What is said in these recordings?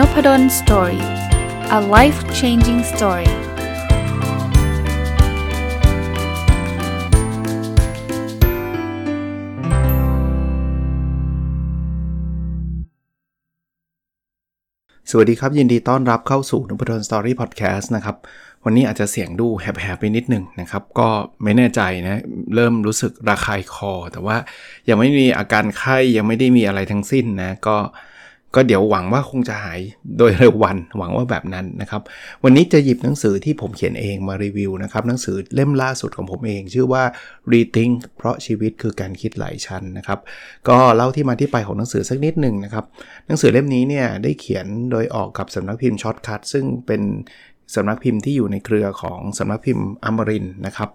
Nopadol's Story a life changing story สวัสดีครับ ยินดีต้อนรับเข้าสู่นพดล Story Podcast นะครับ วันนี้อาจจะเสียงดูแหบๆไปนิดหนึ่งนะครับ ก็ไม่แน่ใจนะ เริ่มรู้สึกระคายคอ แต่ว่ายังไม่มีอาการไข้ยังไม่ได้มีอะไรทั้งสิ้นนะ ก็ ก็เดี๋ยวหวังว่าคงจะหายโดยเร็ววันหวังว่าแบบนั้นนะครับ วันนี้จะหยิบหนังสือที่ผมเขียนเองมารีวิวนะครับหนังสือเล่มล่าสุดของผมเอง ชื่อว่า Rethink เพราะชีวิตคือการคิดหลายชั้นนะครับ ก็เล่าที่มาที่ไปของหนังสือสักนิดหนึ่งนะครับ หนังสือเล่มนี้เนี่ยได้เขียนโดยออกกับสำนักพิมพ์ Shortcut ซึ่งเป็นสำนักพิมพ์ที่อยู่ในเครือของสำนักพิมพ์อมรินทร์นะครับ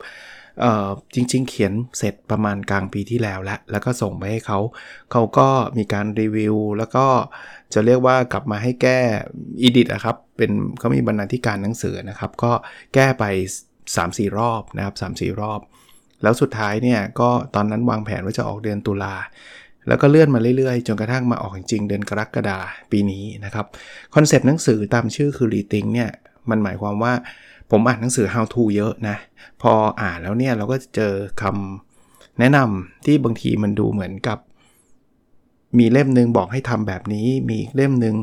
จริง ๆ เขียนเสร็จประมาณกลางปีที่แล้วแล้ว แล้วก็ส่งไปให้เขา เขาก็มีการรีวิว แล้วก็จะเรียกว่ากลับมาให้แก้ edit อะครับ เป็นเขามีบรรณาธิการหนังสือนะครับ ก็แก้ไป 3-4 รอบนะครับ3-4 รอบ แล้วสุดท้ายเนี่ยก็ตอนนั้นวางแผนว่าจะออกเดือนตุลาแล้วก็เลื่อนมาเรื่อยๆ จนกระทั่งมาออกจริงเดือนกรกฎาปีนี้นะครับ คอนเซปต์หนังสือตามชื่อคือ Rethink เนี่ย มันหมายความว่า ผมอ่านหนังสือ how to เยอะนะ พออ่านแล้วเนี่ยเราก็เจอคำแนะนำที่บางทีมันดูเหมือนกับ มีเล่มหนึ่งบอกให้ทำแบบนี้ มีเล่มหนึ่ง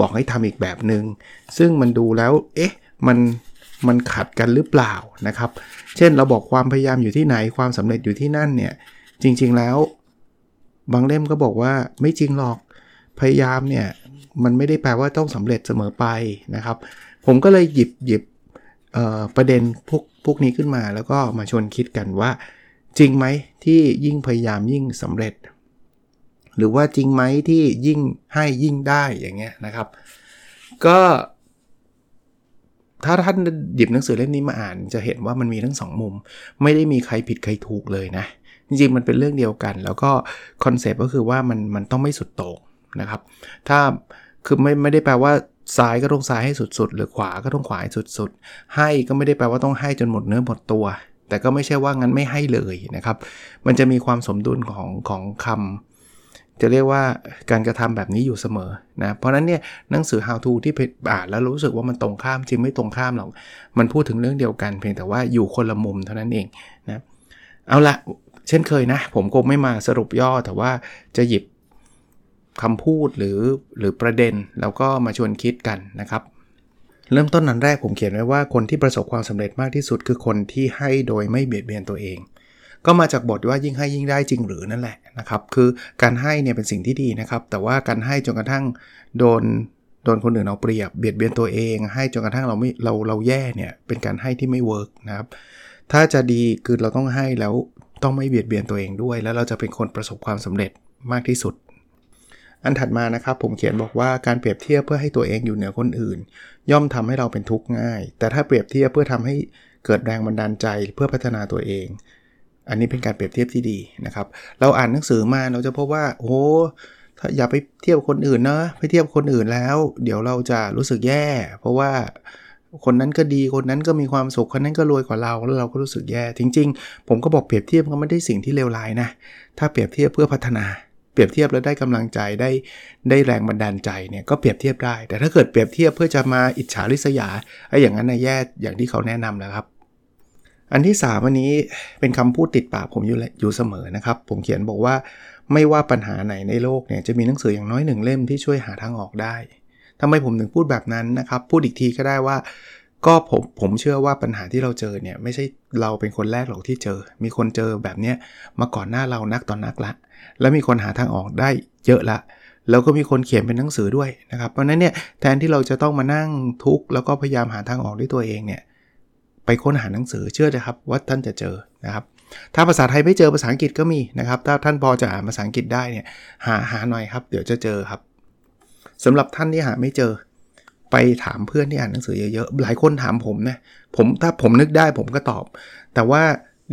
บอกให้ทำอีกแบบหนึง่งซึ่งมันดูแล้ว เอ๊ะ มันมันขัดกันหรือเปล่านะครับ เช่นเราบอกความพยายามอยู่ที่ไหนความสำเร็จอยู่ที่นั่นเนี่ย จริง ๆแล้ว บางเล่มก็บอกว่าไม่จริงหรอกพยายามเนี่ย มันไม่ได้แปลว่าต้องสำเร็จเสมอไปนะครับ ผมก็เลยหยิบหยิบ ประเด็นพวกพวกนี้ขึ้นมาแล้วก็มาชวนคิดกันว่า จริงไหมที่ยิ่งพยายามยิ่งสำเร็จ หรือว่าจริงไหมที่ยิ่งให้ยิ่งได้อย่างเงี้ยนะครับ ก็ถ้าท่านหยิบหนังสือเล่มนี้มาอ่าน จะเห็นว่ามันมีทั้งสองมุม ไม่ได้มีใครผิดใครถูกเลยนะ จริงๆ มันเป็นเรื่องเดียวกัน แล้วก็คอนเซปต์ก็คือว่ามันมันต้องไม่สุดโต่งนะครับ ถ้าคือไม่ไม่ได้แปลว่า ซ้ายก็ต้องซ้ายให้สุดๆ หรือขวาก็ต้องขวาให้สุดๆ ให้ก็ไม่ได้แปลว่าต้องให้จนหมดเนื้อหมดตัว แต่ก็ไม่ใช่ว่างั้นไม่ให้เลยนะครับ มันจะมีความสมดุลของของคำจะเรียกว่าการกระทำแบบนี้อยู่เสมอนะเพราะนั้นเนี่ยหนังสือ how to ที่อ่านแล้วรู้สึกว่ามันตรงข้ามจริงไม่ตรงข้ามหรอกมันพูดถึงเรื่องเดียวกันเพียงแต่ว่าอยู่คนละมุมเท่านั้นเองนะเอาละเช่นเคยนะ ผมคงไม่มาสรุปย่อแต่ว่าจะหยิบ คำพูดหรือหรือประเด็น แล้วก็มาชวนคิดกันนะครับเริ่มต้นอันแรกผมเขียนไว้ว่าคนที่ประสบความสำเร็จมากที่สุดคือคนที่ให้โดยไม่เบียดเบียนตัวเอง ก็มาจากบทว่ายิ่งให้ยิ่งได้จริงหรือนั่นแหละนะครับ คือการให้เนี่ยเป็นสิ่งที่ดีนะครับ แต่ว่าการให้จนกระทั่งโดนโดนคนอื่นเอาเปรียบเบียดเบียนตัวเอง ให้จนกระทั่งเราไม่เราเราแย่เนี่ยเป็นการให้ที่ไม่ work นะครับถ้าจะดีคือเราต้องให้แล้วต้องไม่เบียดเบียนตัวเองด้วย แล้วเราจะเป็นคนประสบความสำเร็จมากที่สุด อันถัดมานะครับผมเขียนบอกว่าการเปรียบเทียบเพื่อให้ตัวเองอยู่เหนือคนอื่น ย่อมทำให้เราเป็นทุกข์ง่าย แต่ถ้าเปรียบเทียบเพื่อทำให้เกิดแรงบันดาลใจเพื่อพัฒนาตัวเอง อันนี้เป็นการเปรียบเทียบที่ดีนะครับ เราอ่านหนังสือมาเราจะพบว่าโอ้ถ้าอย่าไปเทียบคนอื่นนะไปเทียบคนอื่นแล้ว เดี๋ยวเราจะรู้สึกแย่ เพราะว่าคนนั้นก็ดีคนนั้นก็มีความสุขคนนั้นก็รวยกว่าเราแล้วเราก็รู้สึกแย่ จริง ๆ ผมก็บอกเปรียบเทียบก็ไม่ได้สิ่งที่เลวร้ายนะถ้าเปรียบเทียบเพื่อพัฒนา รียบเทียบแล้วได้กำลังใจได้ได้แรงบันดาลใจเนี่ยก็เปรียบเทียบได้ แต่ถ้าเกิดเปรียบเทียบเพื่อจะมาอิจฉาริษยาไอ้อย่างนั้นนะแย่อย่างที่เขาแนะนำแล้วครับ อันที่3วันนี้เป็นคำพูดติดปากผมอยู่อยู่เสมอนะครับ ผมเขียนบอกว่าไม่ว่าปัญหาไหนในโลกเนี่ยจะมีหนังสืออย่างน้อยหนึ่งเล่มที่ช่วยหาทางออกได้ทำไมผมถึงพูดแบบนั้นนะครับ พูดอีกทีก็ได้ว่า ก็ผมผมเชื่อว่าปัญหาที่เราเจอเนี่ย ไม่ใช่เราเป็นคนแรกหรอกที่เจอ มีคนเจอแบบนี้มาก่อนหน้าเรานักต่อนนักละ แล้วมีคนหาทางออกได้เยอะละ แล้วก็มีคนเขียนเป็นหนังสือด้วยนะครับ เพราะนั้นเนี่ยแทนที่เราจะต้องมานั่งทุกข์แล้วก็พยายามหาทางออกด้วยตัวเองเนี่ยไปค้นหาหนังสือเชื่อเลยครับว่าท่านจะเจอนะครับ ถ้าภาษาไทยไม่เจอภาษาอังกฤษก็มีนะครับ ถ้าท่านพอจะอ่านภาษาอังกฤษได้เนี่ยหาหาหน่อยครับ เดี๋ยวจะเจอครับสำหรับท่านที่หาไม่เจอ ไปถามเพื่อนที่อ่านหนังสือเยอะๆหลายคนถามผมนะผมถ้าผมนึกได้ผมก็ตอบ แต่ว่า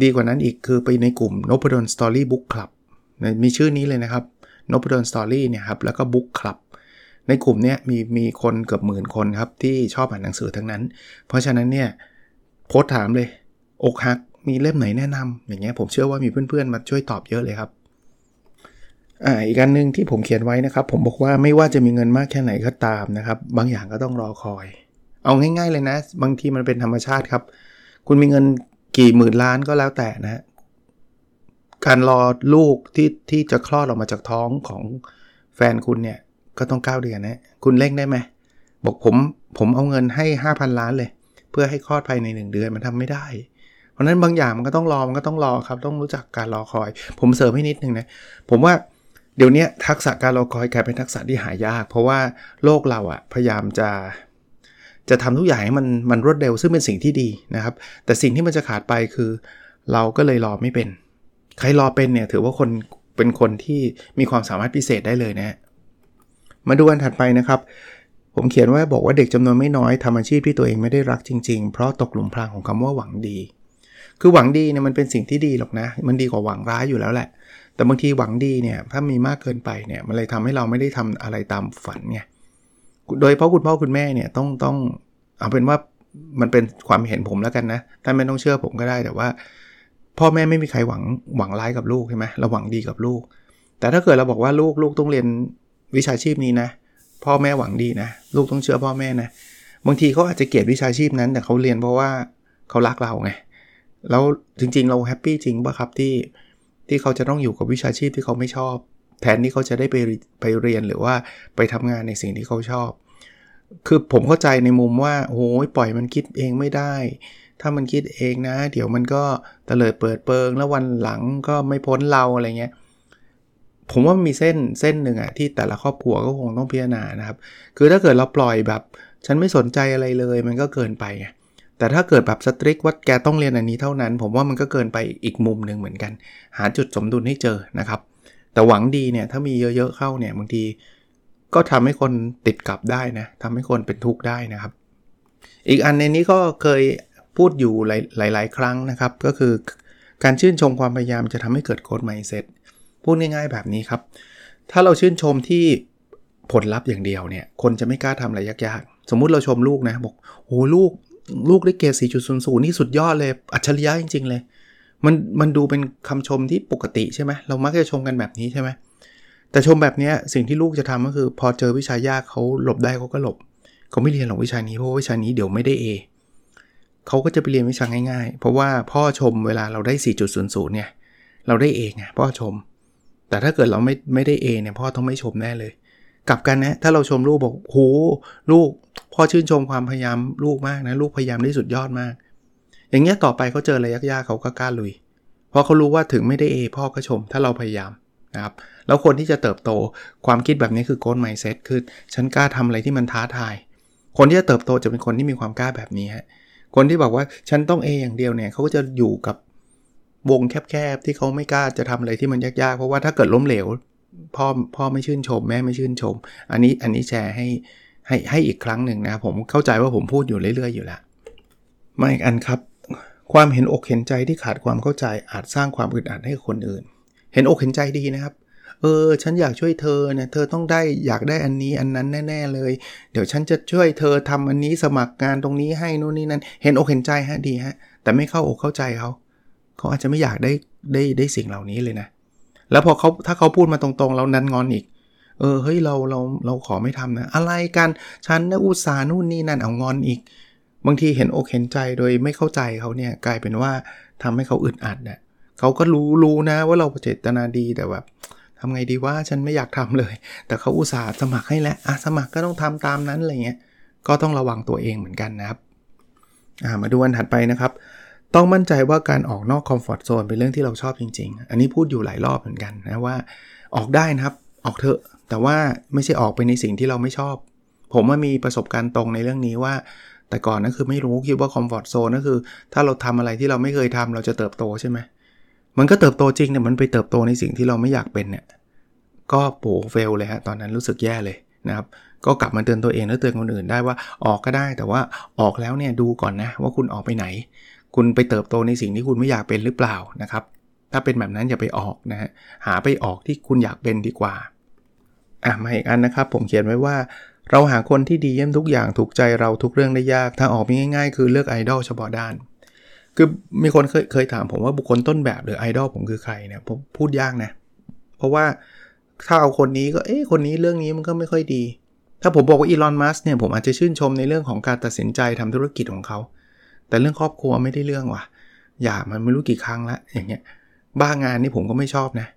ดีกว่านั้นอีกคือไปในกลุ่ม n o p a d o n Story Book Club มีชื่อนี้เลยนะครับ n o p ด d o n Story เนี่ยครับแล้วก็ Book Club ในกลุ่มนี้มีมีคนเกือบหมื่นคนครับที่ชอบอ่านหนังสือทั้งนั้น เพราะฉะนั้นเนี่ยโพสถามเลย อกหักมีเล่มไหนแนะนำอย่างเงี้ยผมเชื่อว่ามีเพื่อนๆมาช่วยตอบเยอะเลยครับอ่าอีกอันหนึ่งที่ผมเขียนไว้นะครับ ผมบอกว่าไม่ว่าจะมีเงินมากแค่ไหนก็ตามนะครับ บางอย่างก็ต้องรอคอย เอาง่าย ๆ เลยนะ บางทีมันเป็นธรรมชาติครับ คุณมีเงินกี่หมื่นล้านก็แล้วแต่นะ การรอลูกที่ที่จะคลอดออกมาจากท้องของแฟนคุณเนี่ย ก็ต้อง 9 เดือนนะ คุณเร่งได้ไหม บอกผมผมเอาเงินให้ 5,000 ล้านเลย เพื่อให้คลอดภายใน 1 เดือนมันทำไม่ได้ เพราะนั้นบางอย่างมันก็ต้องรอ มันก็ต้องรอครับ ต้องรู้จักการรอคอย ผมเสริมให้นิดนึงนะ ผมว่าเดี๋ยวนี้ทักษะการรอคอยกลายเป็นทักษะที่หายาก เพราะว่าโลกเราอะพยายามจะจะทำทุกอย่างให้มันมันรวดเร็วซึ่งเป็นสิ่งที่ดีนะครับ แต่สิ่งที่มันจะขาดไปคือ เราก็เลยรอไม่เป็น ใครรอเป็นเนี่ยถือว่าคนเป็นคนที่มีความสามารถพิเศษได้เลยนะ มาดูอันถัดไปนะครับ ผมเขียนว่าบอกว่าเด็กจำนวนไม่น้อยทำอาชีพที่ตัวเองไม่ได้รักจริง ๆ เพราะตกหลุมพรางของคำว่าหวังดี คือหวังดีเนี่ยมันเป็นสิ่งที่ดีหรอกนะ มันดีกว่าหวังร้ายอยู่แล้วแหละ แต่บางทีหวังดีเนี่ยถ้ามีมากเกินไปเนี่ยมันเลยทำให้เราไม่ได้ทำอะไรตามฝันไงโดยเพราะคุณพ่อคุณแม่เนี่ยต้องต้องเอาเป็นว่ามันเป็นความเห็นผมแล้วกันนะท่านไม่ต้องเชื่อผมก็ได้แต่ว่า พ่อแม่ไม่มีใครหวังหวังร้ายกับลูกใช่ไหมเราหวังดีกับลูก แต่ถ้าเกิดเราบอกว่าลูกลูกต้องเรียนวิชาชีพนี้นะ พ่อแม่หวังดีนะ ลูกต้องเชื่อพ่อแม่นะบางทีเขาอาจจะเกลียดวิชาชีพนั้น แต่เขาเรียนเพราะว่าเขารักเราไงแล้วจริง ๆ เราแฮปปี้จริงป่ะครับที่ที่เขาจะต้องอยู่กับวิชาชีพที่เขาไม่ชอบ แทนที่เขาจะได้ไปไปเรียนหรือว่าไปทำงานในสิ่งที่เขาชอบ คือผมเข้าใจในมุมว่าโอ้ยปล่อยมันคิดเองไม่ได้ ถ้ามันคิดเองนะ เดี๋ยวมันก็เตลิดเปิดเปิง แล้ววันหลังก็ไม่พ้นเราอะไรเงี้ยผมว่ามีเส้นเส้นหนึ่งอะที่แต่ละครอบครัวก็คงต้องพิจารณานะครับ คือถ้าเกิดเราปล่อยแบบฉันไม่สนใจอะไรเลยมันก็เกินไปไงแต่ถ้าเกิดแบบสตริกว่าแกต้องเรียนอันนี้เท่านั้น ผมว่ามันก็เกินไปอีกมุมหนึ่งเหมือนกัน หาจุดสมดุลให้เจอนะครับ แต่หวังดีเนี่ยถ้ามีเยอะๆเข้าเนี่ยบางที ก็ทำให้คนติดกับได้นะทำให้คนเป็นทุกข์ได้นะครับ อีกอันในนี้ก็เคย พูดอยู่หลาย ๆ ครั้งนะครับ ก็คือการชื่นชมความพยายามจะทำให้เกิดโค้ดไมเซ็ตพูดง่ายๆแบบนี้ครับ ถ้าเราชื่นชมที่ผลลัพธ์อย่างเดียวเนี่ย คนจะไม่กล้าทำอะไรยากๆ สมมุติเราชมลูกนะบอกโอ้ลูกลูกได้เกรด4.00 นี่สุดยอดเลย อัจฉริยะจริง ๆ เลย มันมันดูเป็นคำชมที่ปกติใช่ไหมเรามักจะชมกันแบบนี้ใช่ไหมแต่ชมแบบนี้สิ่งที่ลูกจะทำก็คือ พอเจอวิชายากเขาหลบได้เขาก็หลบเขาไม่เรียนหรอกวิชานี้เพราะวิชานี้เดี๋ยวไม่ได้ A เขาก็จะไปเรียนวิชาง่ายๆ เพราะว่าพ่อชมเวลาเราได้ 4.00เนี่ยเราได้ A ไงพ่อชม แต่ถ้าเกิดเราไม่ไม่ได้ A เนี่ยพ่อต้องไม่ชมแน่เลย กลับกันนะ ถ้าเราชมลูกบอกโหลูก พ่อชื่นชมความพยายามลูกมากนะ ลูกพยายามได้สุดยอดมาก อย่างเงี้ยต่อไปเขาเจออะไรยากๆเขาก็กล้าลุย เพราะเขารู้ว่าถึงไม่ได้ A พ่อก็ชม ถ้าเราพยายามนะครับแล้วคนที่จะเติบโตความคิดแบบนี้คือโกลด์ไมเซ็ตคือฉันกล้าทำอะไรที่มันท้าทาย คนที่จะเติบโตจะเป็นคนที่มีความกล้าแบบนี้ฮะ คนที่บอกว่าฉันต้อง A อย่างเดียวเนี่ยเขาก็จะอยู่กับวงแคบๆที่เขาไม่กล้าจะทำอะไรที่มันยากๆ เพราะว่าถ้าเกิดล้มเหลวพ่อพ่อไม่ชื่นชม แม่ไม่ชื่นชม อันนี้อันนี้แชร์ให้ให้ให้อีกครั้งหนึ่งนะผมเข้าใจว่าผมพูดอยู่เรื่อยๆอยู่แล้วมาอีกอันครับ ความเห็นอกเห็นใจที่ขาดความเข้าใจอาจสร้างความอึดอัดให้คนอื่น เห็นอกเห็นใจดีนะครับ เออ ฉันอยากช่วยเธอเนี่ยเธอต้องได้อยากได้อันนี้อันนั้นแน่ ๆ เลย เดี๋ยวฉันจะช่วยเธอทำอันนี้สมัครงานตรงนี้ให้นู่นนี่นั่นเห็นอกเห็นใจฮะดีฮะ แต่ไม่เข้าอกเข้าใจเขาเขาอาจจะไม่อยากได้ได้ได้สิ่งเหล่านี้เลยนะ แล้วพอเขาถ้าเขาพูดมาตรงๆเรานั้นงอนอีก เออเฮ้ยเราเราเราขอไม่ทำนะ อะไรกันฉันนะอุตส่าห์นู่นนี่นั่นเอางอนอีก บางทีเห็นอกเห็นใจโดยไม่เข้าใจเขาเนี่ยกลายเป็นว่าทำให้เขาอึดอัดเนี่ยเขาก็รู้รู้นะว่าเราเจตนาดีแต่แบบ ทำไงดีว่าฉันไม่อยากทำเลย แต่เขาอุตส่าห์สมัครให้แล้วอะสมัครก็ต้องทำตามนั้นอะไรเงี้ยก็ต้องระวังตัวเองเหมือนกันนะครับอ่ามาดูอันถัดไปนะครับ ต้องมั่นใจว่าการออกนอก comfort zone เป็นเรื่องที่เราชอบจริง ๆ อันนี้พูดอยู่หลายรอบเหมือนกันนะว่าออกได้นะครับออกเถอะแต่ว่าไม่ใช่ออกไปในสิ่งที่เราไม่ชอบ ผมว่ามีประสบการณ์ตรงในเรื่องนี้ว่า แต่ก่อนนั่นคือไม่รู้คิดว่า comfort zone นั่นคือ ถ้าเราทำอะไรที่เราไม่เคยทำเราจะเติบโตใช่ไหม มันก็เติบโตจริงเนี่ยมันไปเติบโตในสิ่งที่เราไม่อยากเป็นเนี่ยก็โผเฟลเลยฮะตอนนั้นรู้สึกแย่เลยนะครับก็กลับมาเตือนตัวเองแล้วเตือนคนอื่นได้ว่าออกก็ได้ แต่ว่าออกแล้วเนี่ยดูก่อนนะว่าคุณออกไปไหน คุณไปเติบโตในสิ่งที่คุณไม่อยากเป็นหรือเปล่านะครับ ถ้าเป็นแบบนั้นอย่าไปออกนะฮะหาไปออกที่คุณอยากเป็นดีกว่าอะมาอีกอันนะครับ ผมเขียนไว้ว่า เราหาคนที่ดีเยี่ยมทุกอย่างถูกใจเราทุกเรื่องได้ยากถ้าออกง่ายๆ คือเลือกไอดอลเฉพาะด้าน คือมีคนเคยเคยถามผมว่าบุคคลต้นแบบหรือไอดอลผมคือใครเนี่ยผมพูดยากนะ เพราะว่าถ้าเอาคนนี้ก็เอ๊ะคนนี้เรื่องนี้มันก็ไม่ค่อยดี ถ้าผมบอกว่าอีลอนมัสเนี่ยผมอาจจะชื่นชมในเรื่องของการตัดสินใจทำธุรกิจของเขา แต่เรื่องครอบครัวไม่ได้เรื่องว่ะ อย่ามันไม่รู้กี่ครั้งละอย่างเงี้ยบ้างานนี่ผมก็ไม่ชอบนะ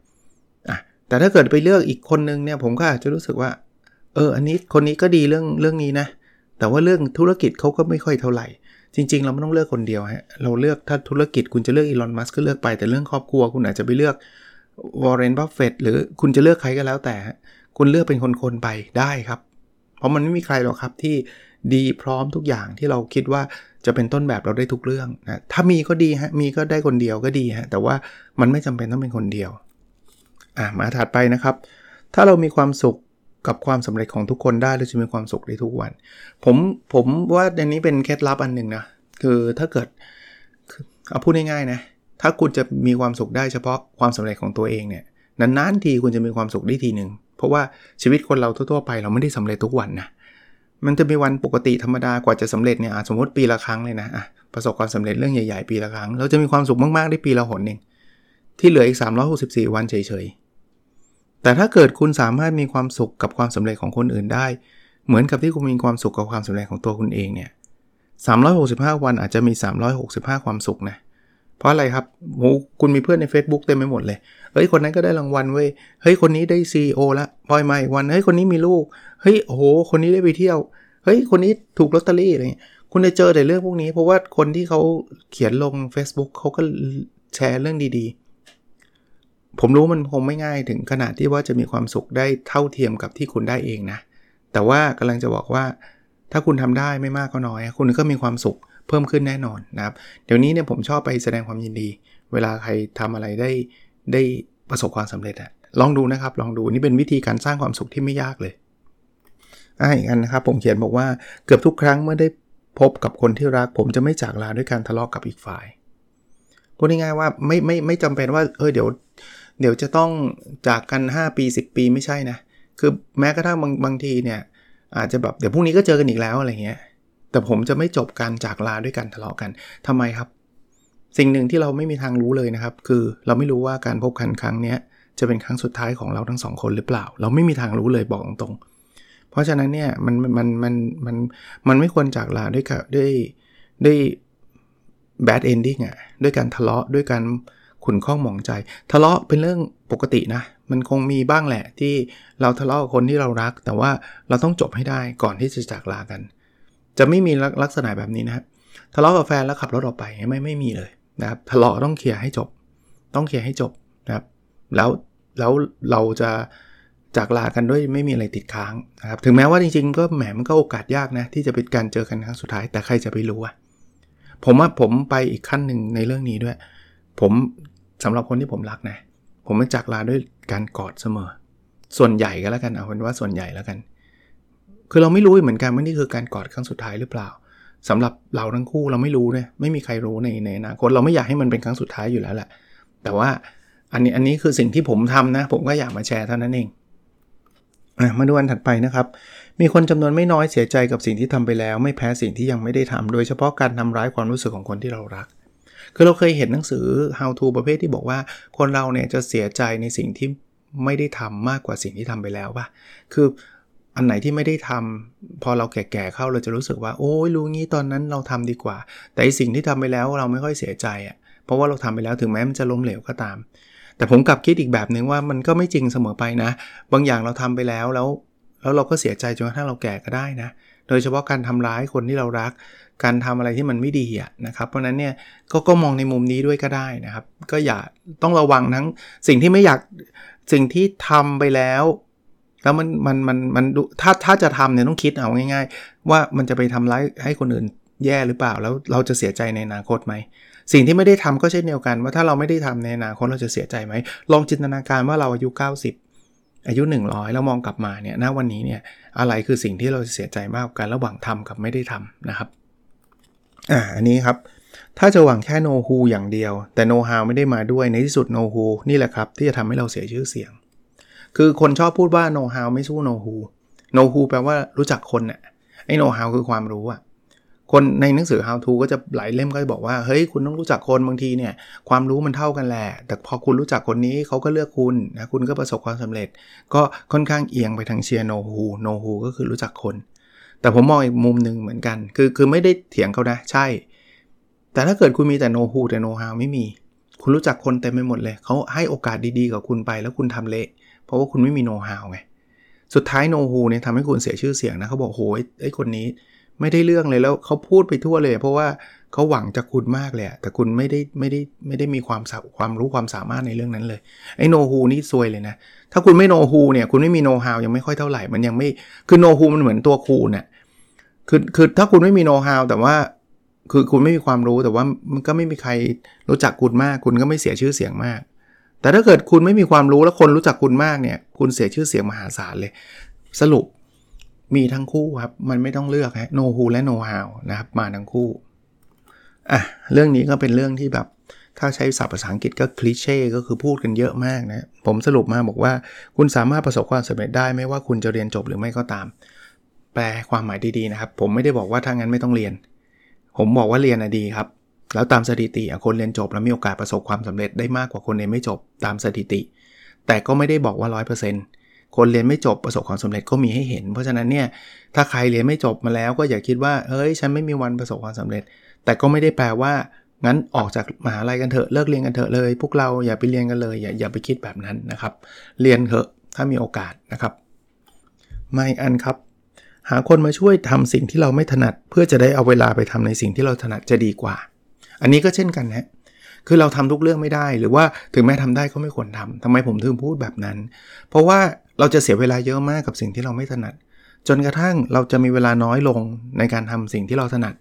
อะแต่ถ้าเกิดไปเลือกอีกคนนึงเนี่ยผมก็อาจจะรู้สึกว่า เอออันนี้คนนี้ก็ดีเรื่องเรื่องนี้นะ แต่ว่าเรื่องธุรกิจเขาก็ไม่ค่อยเท่าไหร่ จริง ๆ เราไม่ต้องเลือกคนเดียวฮะเราเลือกถ้าธุรกิจคุณจะเลือกอีลอนมัสก์ก็เลือกไปแต่เรื่องครอบครัว คุณอาจจะไปเลือกวอร์เรนบัฟเฟตหรือคุณจะเลือกใครก็แล้วแต่ คุณเลือกเป็นคนๆไปได้ครับ เพราะมันไม่มีใครหรอกครับที่ดีพร้อมทุกอย่างที่เราคิดว่าจะเป็นต้นแบบเราได้ทุกเรื่องนะถ้ามีก็ดีฮะมีก็ได้คนเดียวก็ดีฮะแต่ว่ามันไม่จำเป็นต้องเป็นคนเดียวอะมาถัดไปนะครับ ถ้าเรามีความสุข กับความสำเร็จของทุกคนได้เราจะมีความสุขได้ทุกวัน ผมผมว่าอันนี้เป็นเคล็ดลับอันหนึ่งนะคือถ้าเกิดเอาพูดง่ายๆนะถ้าคุณจะมีความสุขได้เฉพาะความสำเร็จของตัวเองเนี่ยนานๆทีคุณจะมีความสุขได้ทีหนึ่งเพราะว่าชีวิตคนเราทั่วๆไปเราไม่ได้สำเร็จทุกวันนะมันจะมีวันปกติธรรมดากว่าจะสำเร็จเนี่ยสมมติปีละครั้งเลยนะะประสบความสำเร็จเรื่องใหญ่ๆปีละครั้ง เราจะมีความสุขมากๆได้ปีละหนเองที่เหลืออีก 364 วันเฉย แต่ถ้าเกิดคุณสามารถมีความสุขกับความสำเร็จของคนอื่นได้ เหมือนกับที่คุณมีความสุขกับความสำเร็จของตัวคุณเองเนี่ย365 วันอาจจะมี 365 ความสุขนะ เพราะอะไรครับโหคุณมีเพื่อนใน Facebook เต็มไปหมดเลย เฮ้ย คนนั้นก็ได้รางวัลเว้ย เฮ้ย คนนี้ได้ CEO ละปล่อยมาอีกวัน เฮ้ย คนนี้มีลูก เฮ้ย โอ้โห คนนี้ได้ไปเที่ยว เฮ้ย คนนี้ถูกลอตเตอรี่อะไรเงี้ย คุณจะเจอแต่เรื่องพวกนี้ เพราะว่าคนที่เขาเขียนลง Facebook เขาก็แชร์เรื่องดีๆ ผมรู้มันคงไม่ง่ายถึงขนาดที่ว่าจะมีความสุขได้เท่าเทียมกับที่คุณได้เองนะ แต่ว่ากำลังจะบอกว่า ถ้าคุณทำได้ไม่มากก็น้อย คุณก็มีความสุขเพิ่มขึ้นแน่นอนนะครับ เดี๋ยวนี้เนี่ยผมชอบไปแสดงความยินดี เวลาใครทำอะไรได้ได้ประสบความสำเร็จอะลองดูนะครับ ลองดูนี่เป็นวิธีการสร้างความสุขที่ไม่ยากเลยอ่าอีกอันนะครับ ผมเขียนบอกว่าเกือบทุกครั้งเมื่อได้พบกับคนที่รัก ผมจะไม่จากลาด้วยการทะเลาะกกับอีกฝ่ายพูดง่ายๆว่าไม่ไม่ไม่จำเป็นว่าเออเดี๋ยว เดี๋ยวจะต้องจากกัน 5 ปี 10 ปีไม่ใช่นะ คือแม้กระทั่งบางบางทีเนี่ย อาจจะแบบเดี๋ยวพรุ่งนี้ก็เจอกันอีกแล้วอะไรเงี้ย แต่ผมจะไม่จบการจากลาด้วยกันทะเลาะกันทำไมครับ สิ่งหนึ่งที่เราไม่มีทางรู้เลยนะครับ คือเราไม่รู้ว่าการพบกันครั้งนี้จะเป็นครั้งสุดท้ายของเราทั้งสองคนหรือเปล่า เราไม่มีทางรู้เลยบอกตรงๆเพราะฉะนั้นเนี่ยมันมันมันมันมันไม่ควรจากลาด้วยกับด้วยด้วย bad ending อะด้วยการทะเลาะด้วยการ ขุนข้องหมองใจ ทะเลาะเป็นเรื่องปกตินะ มันคงมีบ้างแหละที่เราทะเลาะกับคนที่เรารัก แต่ว่าเราต้องจบให้ได้ก่อนที่จะจากลากัน จะไม่มีลักษณะแบบนี้นะครับทะเลาะกับแฟนแล้วขับรถออกไปไม่ไม่มีเลยนะครับทะเลาะต้องเคลียร์ให้จบ ต้องเคลียร์ให้จบนะครับแล้วแล้วเราจะจากลากันด้วยไม่มีอะไรติดค้างนะครับถึงแม้ว่าจริงๆ ก็แหมมันก็โอกาสยากนะที่จะเป็นการเจอกันครั้งสุดท้ายแต่ใครจะไปรู้อะผมว่าผมไปอีกขั้นหนึ่งในเรื่องนี้ด้วย ผม สำหรับคนที่ผมรักนะ ผมม่จากลาด้วยการกอดเสมอ ส่วนใหญ่ก็แล้วกันเอาเป็นว่าส่วนใหญ่แล้วกัน คือเราไม่รู้เหมือนกันว่านี่คือการกอดครั้งสุดท้ายหรือเปล่าสำหรับเราทั้งคู่เราไม่รู้เนี่ยไม่มีใครรู้ในในอนาคตเราไม่อยากให้มันเป็นครั้งสุดท้ายอยู่แล้วแหละ แต่ว่าอันนี้อันนี้คือสิ่งที่ผมทำนะ ผมก็อยากมาแชร์เท่านั้นเองมาดูอันถัดไปนะครับ มีคนจำนวนไม่น้อยเสียใจกับสิ่งที่ทำไปแล้ว ไม่แพ้สิ่งที่ยังไม่ได้ทำโดยเฉพาะการทำร้ายความรู้สึกของคนที่เรารัก คือเราเคยเห็นหนังสือ how to ประเภทที่บอกว่า คนเราเนี่ยจะเสียใจในสิ่งที่ไม่ได้ทำมากกว่าสิ่งที่ทำไปแล้วป่ะ คืออันไหนที่ไม่ได้ทำพอเราแก่ๆเข้าเราจะรู้สึกว่า โอ้ยรู้งี้ตอนนั้นเราทำดีกว่า แต่สิ่งที่ทำไปแล้วเราไม่ค่อยเสียใจอะ่ะ เพราะว่าเราทำไปแล้วถึงแม้มันจะล้มเหลวก็ตาม แต่ผมกลับคิดอีกแบบหนึ่งว่ามันก็ไม่จริงเสมอไปนะ บางอย่างเราทำไปแล้วแล้ว แล้วเราก็เสียใจจนกระทั่งเราแก่ก็ได้นะ โดยเฉพาะการทำร้ายคนที่เรารัก การทำอะไรที่มันไม่ดีนะครับ เพราะนั้นเนี่ยก็ก็มองในมุมนี้ด้วยก็ได้นะครับ ก็อย่าต้องระวังทั้งสิ่งที่ไม่อยากสิ่งที่ทำไปแล้ว แล้วมันมันมันมันถ้าถ้าจะทำเนี่ยต้องคิดเอาง่าย ๆ ว่ามันจะไปทำร้ายให้คนอื่นแย่หรือเปล่าแล้วเราจะเสียใจในอนาคตไหมสิ่งที่ไม่ได้ทำก็เช่นเดียวกัน ว่าถ้าเราไม่ได้ทำในอนาคตเราจะเสียใจไหมลองจินตนาการว่าเราอายุ 90 อายุ 100 แล้วมองกลับมาเนี่ยณวันนี้เนี่ยอะไรคือสิ่งที่เราจะเสียใจมากกันระหว่างทำกับไม่ได้ทำนะครับ อ่าอันนี้ครับ ถ้าจะหวังแค่โนฮูอย่างเดียว แต่โนฮาวไม่ได้มาด้วยในที่สุดโนฮูนี่แหละครับ ที่จะทำให้เราเสียชื่อเสียง คือคนชอบพูดว่าโนฮาวไม่สู้โนฮูโนฮูแปลว่ารู้จักคนน่ะไอ้โนฮาวคือความรู้อะคนในหนังสือ how to ก็จะหลายเล่มก็จะบอกว่า เฮ้ย คุณต้องรู้จักคนบางทีเนี่ย ความรู้มันเท่ากันแหละ แต่พอคุณรู้จักคนนี้เขาก็เลือกคุณนะ คุณก็ประสบความสำเร็จ ก็ค่อนข้างเอียงไปทางเชียร์โนฮูโนฮูก็คือรู้จักคน แต่ผมมองอีกมุมหนึ่งเหมือนกัน คือคือไม่ได้เถียงเขานะ ใช่ แต่ถ้าเกิดคุณมีแต่โนฮูแต่โนฮาวไม่มี คุณรู้จักคนเต็มไปหมดเลย เขาให้โอกาสดีๆ กับคุณไปแล้วคุณทำเละ เพราะว่าคุณไม่มีโนฮาวไง สุดท้ายโนฮูเนี่ยทำให้คุณเสียชื่อเสียงนะเขาบอกโหไอ้คนนี้ไม่ได้เรื่องเลยแล้วเขาพูดไปทั่วเลย เพราะว่าเขาหวังจากคุณมากเลยแต่คุณไม่ได้ไม่ได้ไม่ได้มีความความรู้ความสามารถในเรื่องนั้นเลยไอ้โนฮูนี่ซวยเลยนะ ถ้าคุณไม่โนฮูเนี่ยคุณไม่มีโนฮาวยังไม่ค่อยเท่าไหร่มันยังไม่คือโนฮูมันเหมือนตัวคูเนี่ย คือคือถ้าคุณไม่มีโน้ตฮาวแต่ว่าคือคุณไม่มีความรู้แต่ว่ามันก็ไม่มีใครรู้จักคุณมาก คุณก็ไม่เสียชื่อเสียงมาก แต่ถ้าเกิดคุณไม่มีความรู้แล้วคนรู้จักคุณมากเนี่ย คุณเสียชื่อเสียงมหาศาลเลย สรุปมีทั้งคู่ครับ มันไม่ต้องเลือกฮะ no who และ no how นะครับ มาทั้งคู่ อะ เรื่องนี้ก็เป็นเรื่องที่แบบ ถ้าใช้ศัพท์ภาษาอังกฤษก็คลิเช่ก็คือพูดกันเยอะมากนะ ผมสรุปมาบอกว่า คุณสามารถประสบความสำเร็จได้ไม่ว่าคุณจะเรียนจบหรือไม่ก็ตาม แปลความหมายดีๆนะครับ ผมไม่ได้บอกว่าถ้างั้นไม่ต้องเรียน ผมบอกว่าเรียนอะดีครับ แล้วตามสถิติคนเรียนจบแล้วมีโอกาสประสบความสำเร็จได้มากกว่าคนเรียนไม่จบตามสถิติ แต่ก็ไม่ได้บอกว่า 100%คนเรียนไม่จบประสบความสำเร็จก็มีให้เห็น เพราะฉะนั้นเนี่ยถ้าใครเรียนไม่จบมาแล้วก็อย่าคิดว่าเฮ้ยฉันไม่มีวันประสบความสำเร็จ แต่ก็ไม่ได้แปลว่างั้นออกจากมหาลัยกันเถอะเลิกเรียนกันเถอะเลย พวกเราอย่าไปเรียนกันเลย อย่าอย่าไปคิดแบบนั้นนะครับ เรียนเถอะถ้ามีโอกาสนะครับ ไม่อันครับ หาคนมาช่วยทำสิ่งที่เราไม่ถนัด เพื่อจะได้เอาเวลาไปทำในสิ่งที่เราถนัดจะดีกว่า อันนี้ก็เช่นกันนะคือเราทำทุกเรื่องไม่ได้ หรือว่าถึงแม้ทำได้ก็ไม่ควรทำทำไมผมถึงพูดแบบนั้น เพราะว่าเราจะเสียเวลาเยอะมากกับสิ่งที่เราไม่ถนัด จนกระทั่งเราจะมีเวลาน้อยลงในการทำสิ่งที่เราถนัด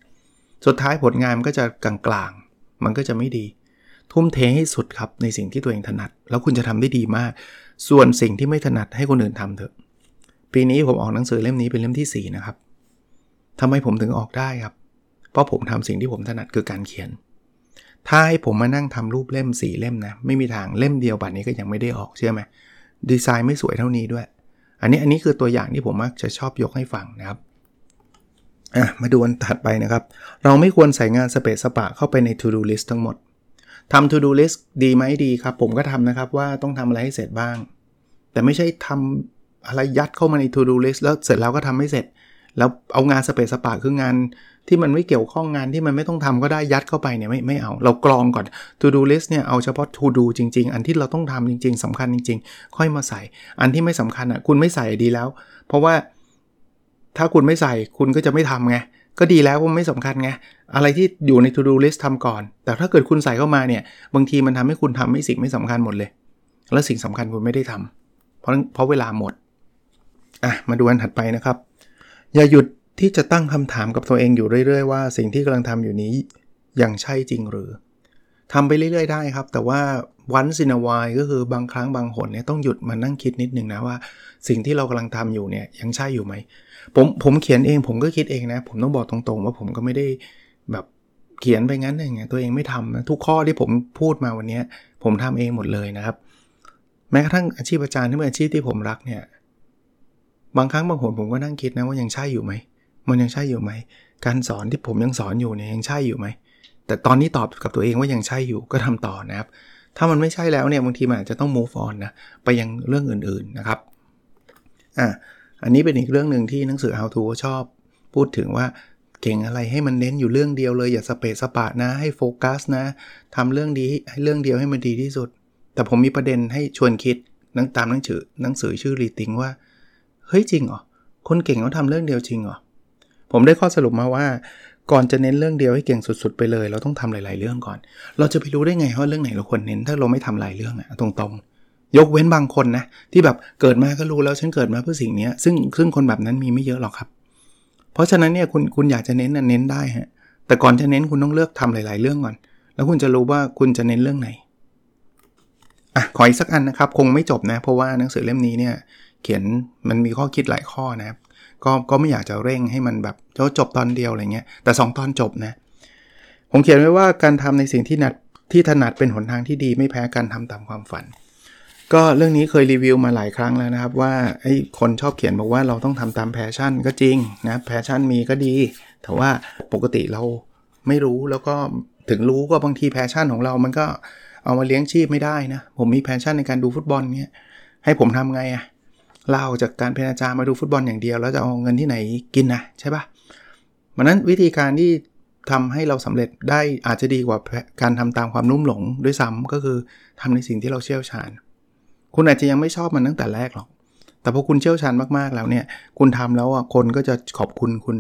สุดท้ายผลงานมันก็จะกลางๆ มันก็จะไม่ดี ทุ่มเทให้สุดครับในสิ่งที่ตัวเองถนัด แล้วคุณจะทำได้ดีมาก ส่วนสิ่งที่ไม่ถนัดให้คนอื่นทำเถอะ ปีนี้ผมออกหนังสือเล่มนี้เป็นเล่มที่ 4 นะครับทำไมผมถึงออกได้ครับ เพราะผมทำสิ่งที่ผมถนัดคือการเขียน ถ้าให้ผมมานั่งทำรูปเล่มสีเล่มนะ ไม่มีทางเล่มเดียวบัดนี้ก็ยังไม่ได้ออกเชื่อไหมดีไซน์ไม่สวยเท่านี้ด้วย อันนี้อันนี้คือตัวอย่างที่ผมมักจะชอบยกให้ฟังนะครับอะมาดูอันถัดไปนะครับ เราไม่ควรใส่งานสเปซสปะเข้าไปใน to do list ทั้งหมดทำ to do list ดีไหมดีครับ ผมก็ทำนะครับว่าต้องทำอะไรให้เสร็จบ้าง แต่ไม่ใช่ทำ อะไรยัดเข้ามาใน to do list แล้วเสร็จแล้วก็ทำไม่เสร็จ แล้วเอางานสเปซสปะคืองานที่มันไม่เกี่ยวข้องงานที่มันไม่ต้องทำก็ได้ยัดเข้าไปเนี่ยไม่ไม่เอา เรากรองก่อน to do list เนี่ยเอาเฉพาะ to do จริง ๆ อันที่เราต้องทำจริง ๆสำคัญจริง ๆ ค่อยมาใส่ อันที่ไม่สำคัญอะคุณไม่ใส่ดีแล้ว เพราะว่าถ้าคุณไม่ใส่คุณก็จะไม่ทำไงก็ดีแล้วว่าไม่สำคัญไง อะไรที่อยู่ใน to do list ทำก่อน แต่ถ้าเกิดคุณใส่เข้ามาเนี่ย บางทีมันทำให้คุณทำไม่สิ่งไม่สำคัญหมดเลย แล้วสิ่งสำคัญคุณไม่ได้ทำเพราะเพราะเวลาหมด อะมาดูอันถัดไปนะครับ อย่าหยุดที่จะตั้งคำถามกับตัวเองอยู่เรื่อยๆ ว่าสิ่งที่กำลังทำอยู่นี้ยังใช่จริงหรือทำไปเรื่อยๆ ได้ครับ แต่ว่าวันสินวายก็คือบางครั้งบางหนเนี่ยต้องหยุดมานั่งคิดนิดนึงนะว่า สิ่งที่เรากำลังทำอยู่เนี่ยยังใช่อยู่ไหมผมผมเขียนเองผมก็คิดเองนะ ผมต้องบอกตรงๆ ว่าผมก็ไม่ได้แบบเขียนไปงั้นอย่างเงี้ยตัวเองไม่ทำนะทุกข้อที่ผมพูดมาวันนี้ผมทำเองหมดเลยนะครับ แม้กระทั่งอาชีพอาจารย์ที่เป็นอาชีพที่ผมรักเนี่ย บางครั้งบางหนผมก็นั่งคิดนะว่ายังใช่อยู่ไหม มันยังใช่อยู่ไหม การสอนที่ผมยังสอนอยู่เนี่ยยังใช่อยู่ไหม แต่ตอนนี้ตอบกับตัวเองว่ายังใช่อยู่ก็ทำต่อนะครับ ถ้ามันไม่ใช่แล้วเนี่ยบางทีมันอาจจะต้อง move on นะไปยังเรื่องอื่นๆนะครับ อะ อันนี้เป็นอีกเรื่องหนึ่งที่หนังสือ how to ชอบพูดถึงว่าเก่งอะไรให้มันเน้นอยู่เรื่องเดียวเลยอย่าสเปซสปะนะให้โฟกัสนะทำเรื่องดีให้เรื่องเดียวให้มันดีที่สุด แต่ผมมีประเด็นให้ชวนคิดนังตามหนังสือหนังสือชื่อรีติงว่า เฮ้ยจริงเหรอคนเก่งเขาทำเรื่องเดียวจริงเหรอผมได้ข้อสรุปมาว่า ก่อนจะเน้นเรื่องเดียวให้เก่งสุด ๆ ไปเลย เราต้องทำหลาย ๆ เรื่องก่อน เราจะไปรู้ได้ไงว่าเรื่องไหนเราควรเน้นถ้าเราไม่ทำหลายเรื่องอะตรงๆ ยกเว้นบางคนนะ ที่แบบเกิดมาก็รู้แล้วฉันเกิดมาเพื่อสิ่งนี้ซึ่งซึ่งคนแบบนั้นมีไม่เยอะหรอกครับ เพราะฉะนั้นเนี่ยคุณคุณอยากจะเน้นเน้นได้ฮะแต่ก่อนจะเน้นคุณต้องเลือกทำหลาย ๆ เรื่องก่อน แล้วคุณจะรู้ว่าคุณจะเน้นเรื่องไหนอะขออีกสักอันนะครับ คงไม่จบนะ เพราะว่าหนังสือเล่มนี้เนี่ย เขียนมันมีข้อคิดหลายข้อนะครับ ก็ก็ไม่อยากจะเร่งให้มันแบบจะจบตอนเดียวอะไรเงี้ยแต่ 2 ตอนจบนะผมเขียนไว้ว่าการทำในสิ่งที่นัดที่ถนัดเป็นหนทางที่ดีไม่แพ้การทำตามความฝัน ก็เรื่องนี้เคยรีวิวมาหลายครั้งแล้วนะครับ ว่าไอ้คนชอบเขียนบอกว่าเราต้องทำตาม passion ก็จริงนะ passion มีก็ดี แต่ว่าปกติเราไม่รู้แล้วก็ถึงรู้ก็บางที passion ของเรามันก็เอามาเลี้ยงชีพไม่ได้นะ ผมมี passion ในการดูฟุตบอลเนี่ยให้ผมทำไงอะ ลาจากการเป็นอาจารย์มาดูฟุตบอลอย่างเดียว แล้วจะเอาเงินที่ไหนกินนะใช่ปะมันนั้นวิธีการที่ทำให้เราสำเร็จได้อาจจะดีกว่าการทำตามความนุ่มหลงด้วยซ้ำก็คือทำในสิ่งที่เราเชี่ยวชาญ คุณอาจจะยังไม่ชอบมันตั้งแต่แรกหรอก แต่พอคุณเชี่ยวชาญมากๆแล้วเนี่ย คุณทำแล้วอะคนก็จะขอบคุณคุณ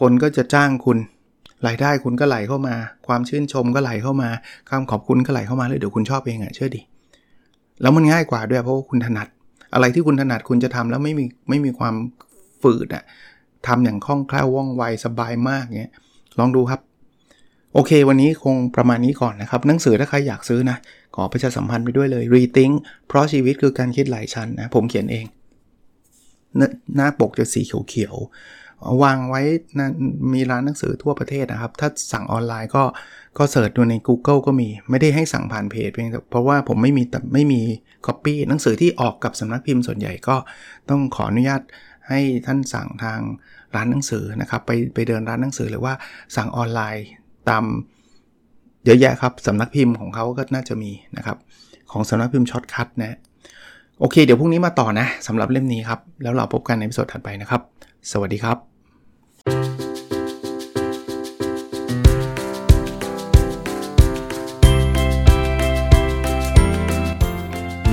คนก็จะจ้างคุณรายได้คุณก็ไหลเข้ามา ความชื่นชมก็ไหลเข้ามาคำขอบคุณก็ไหลเข้ามาเลยเดี๋ยวคุณชอบเองอะเชื่อดิแล้วมันง่ายกว่าด้วยเพราะว่าคุณถนัด อะไรที่คุณถนัดคุณจะทำแล้วไม่มีไม่มีความฝืดอะทำอย่างคล่องแคล่วว่องไวสบายมากเงี้ยลองดูครับ โอเค วันนี้คงประมาณนี้ก่อนนะครับ หนังสือถ้าใครอยากซื้อนะ ขอประชาสัมพันธ์ไปด้วยเลย Rethink เพราะชีวิตคือการคิดหลายชั้นนะ ผมเขียนเอง หน้าปกจะสีเขียวๆวางไว้นะมีร้านหนังสือทั่วประเทศนะครับ ถ้าสั่งออนไลน์ก็ ก็เสิร์ชดูใน Google ก็มีไม่ได้ให้สั่งผ่านเพจเพียงเพราะว่าผมไม่มีแต่ไม่มี Copy หนังสือที่ออกกับสำนักพิมพ์ส่วนใหญ่ก็ต้องขออนุญาตให้ท่านสั่งทางร้านหนังสือนะครับ ไปไปเดินร้านหนังสือหรือว่าสั่งออนไลน์ตามเยอะแยะครับสำนักพิมพ์ของเขาก็น่าจะมีนะครับ ของสำนักพิมพ์ Shortcut นะโอเค เดี๋ยวพรุ่งนี้มาต่อนะสำหรับเล่มนี้ครับ แล้วเราพบกันในวิดีโอถัดไปนะครับ สวัสดีครับ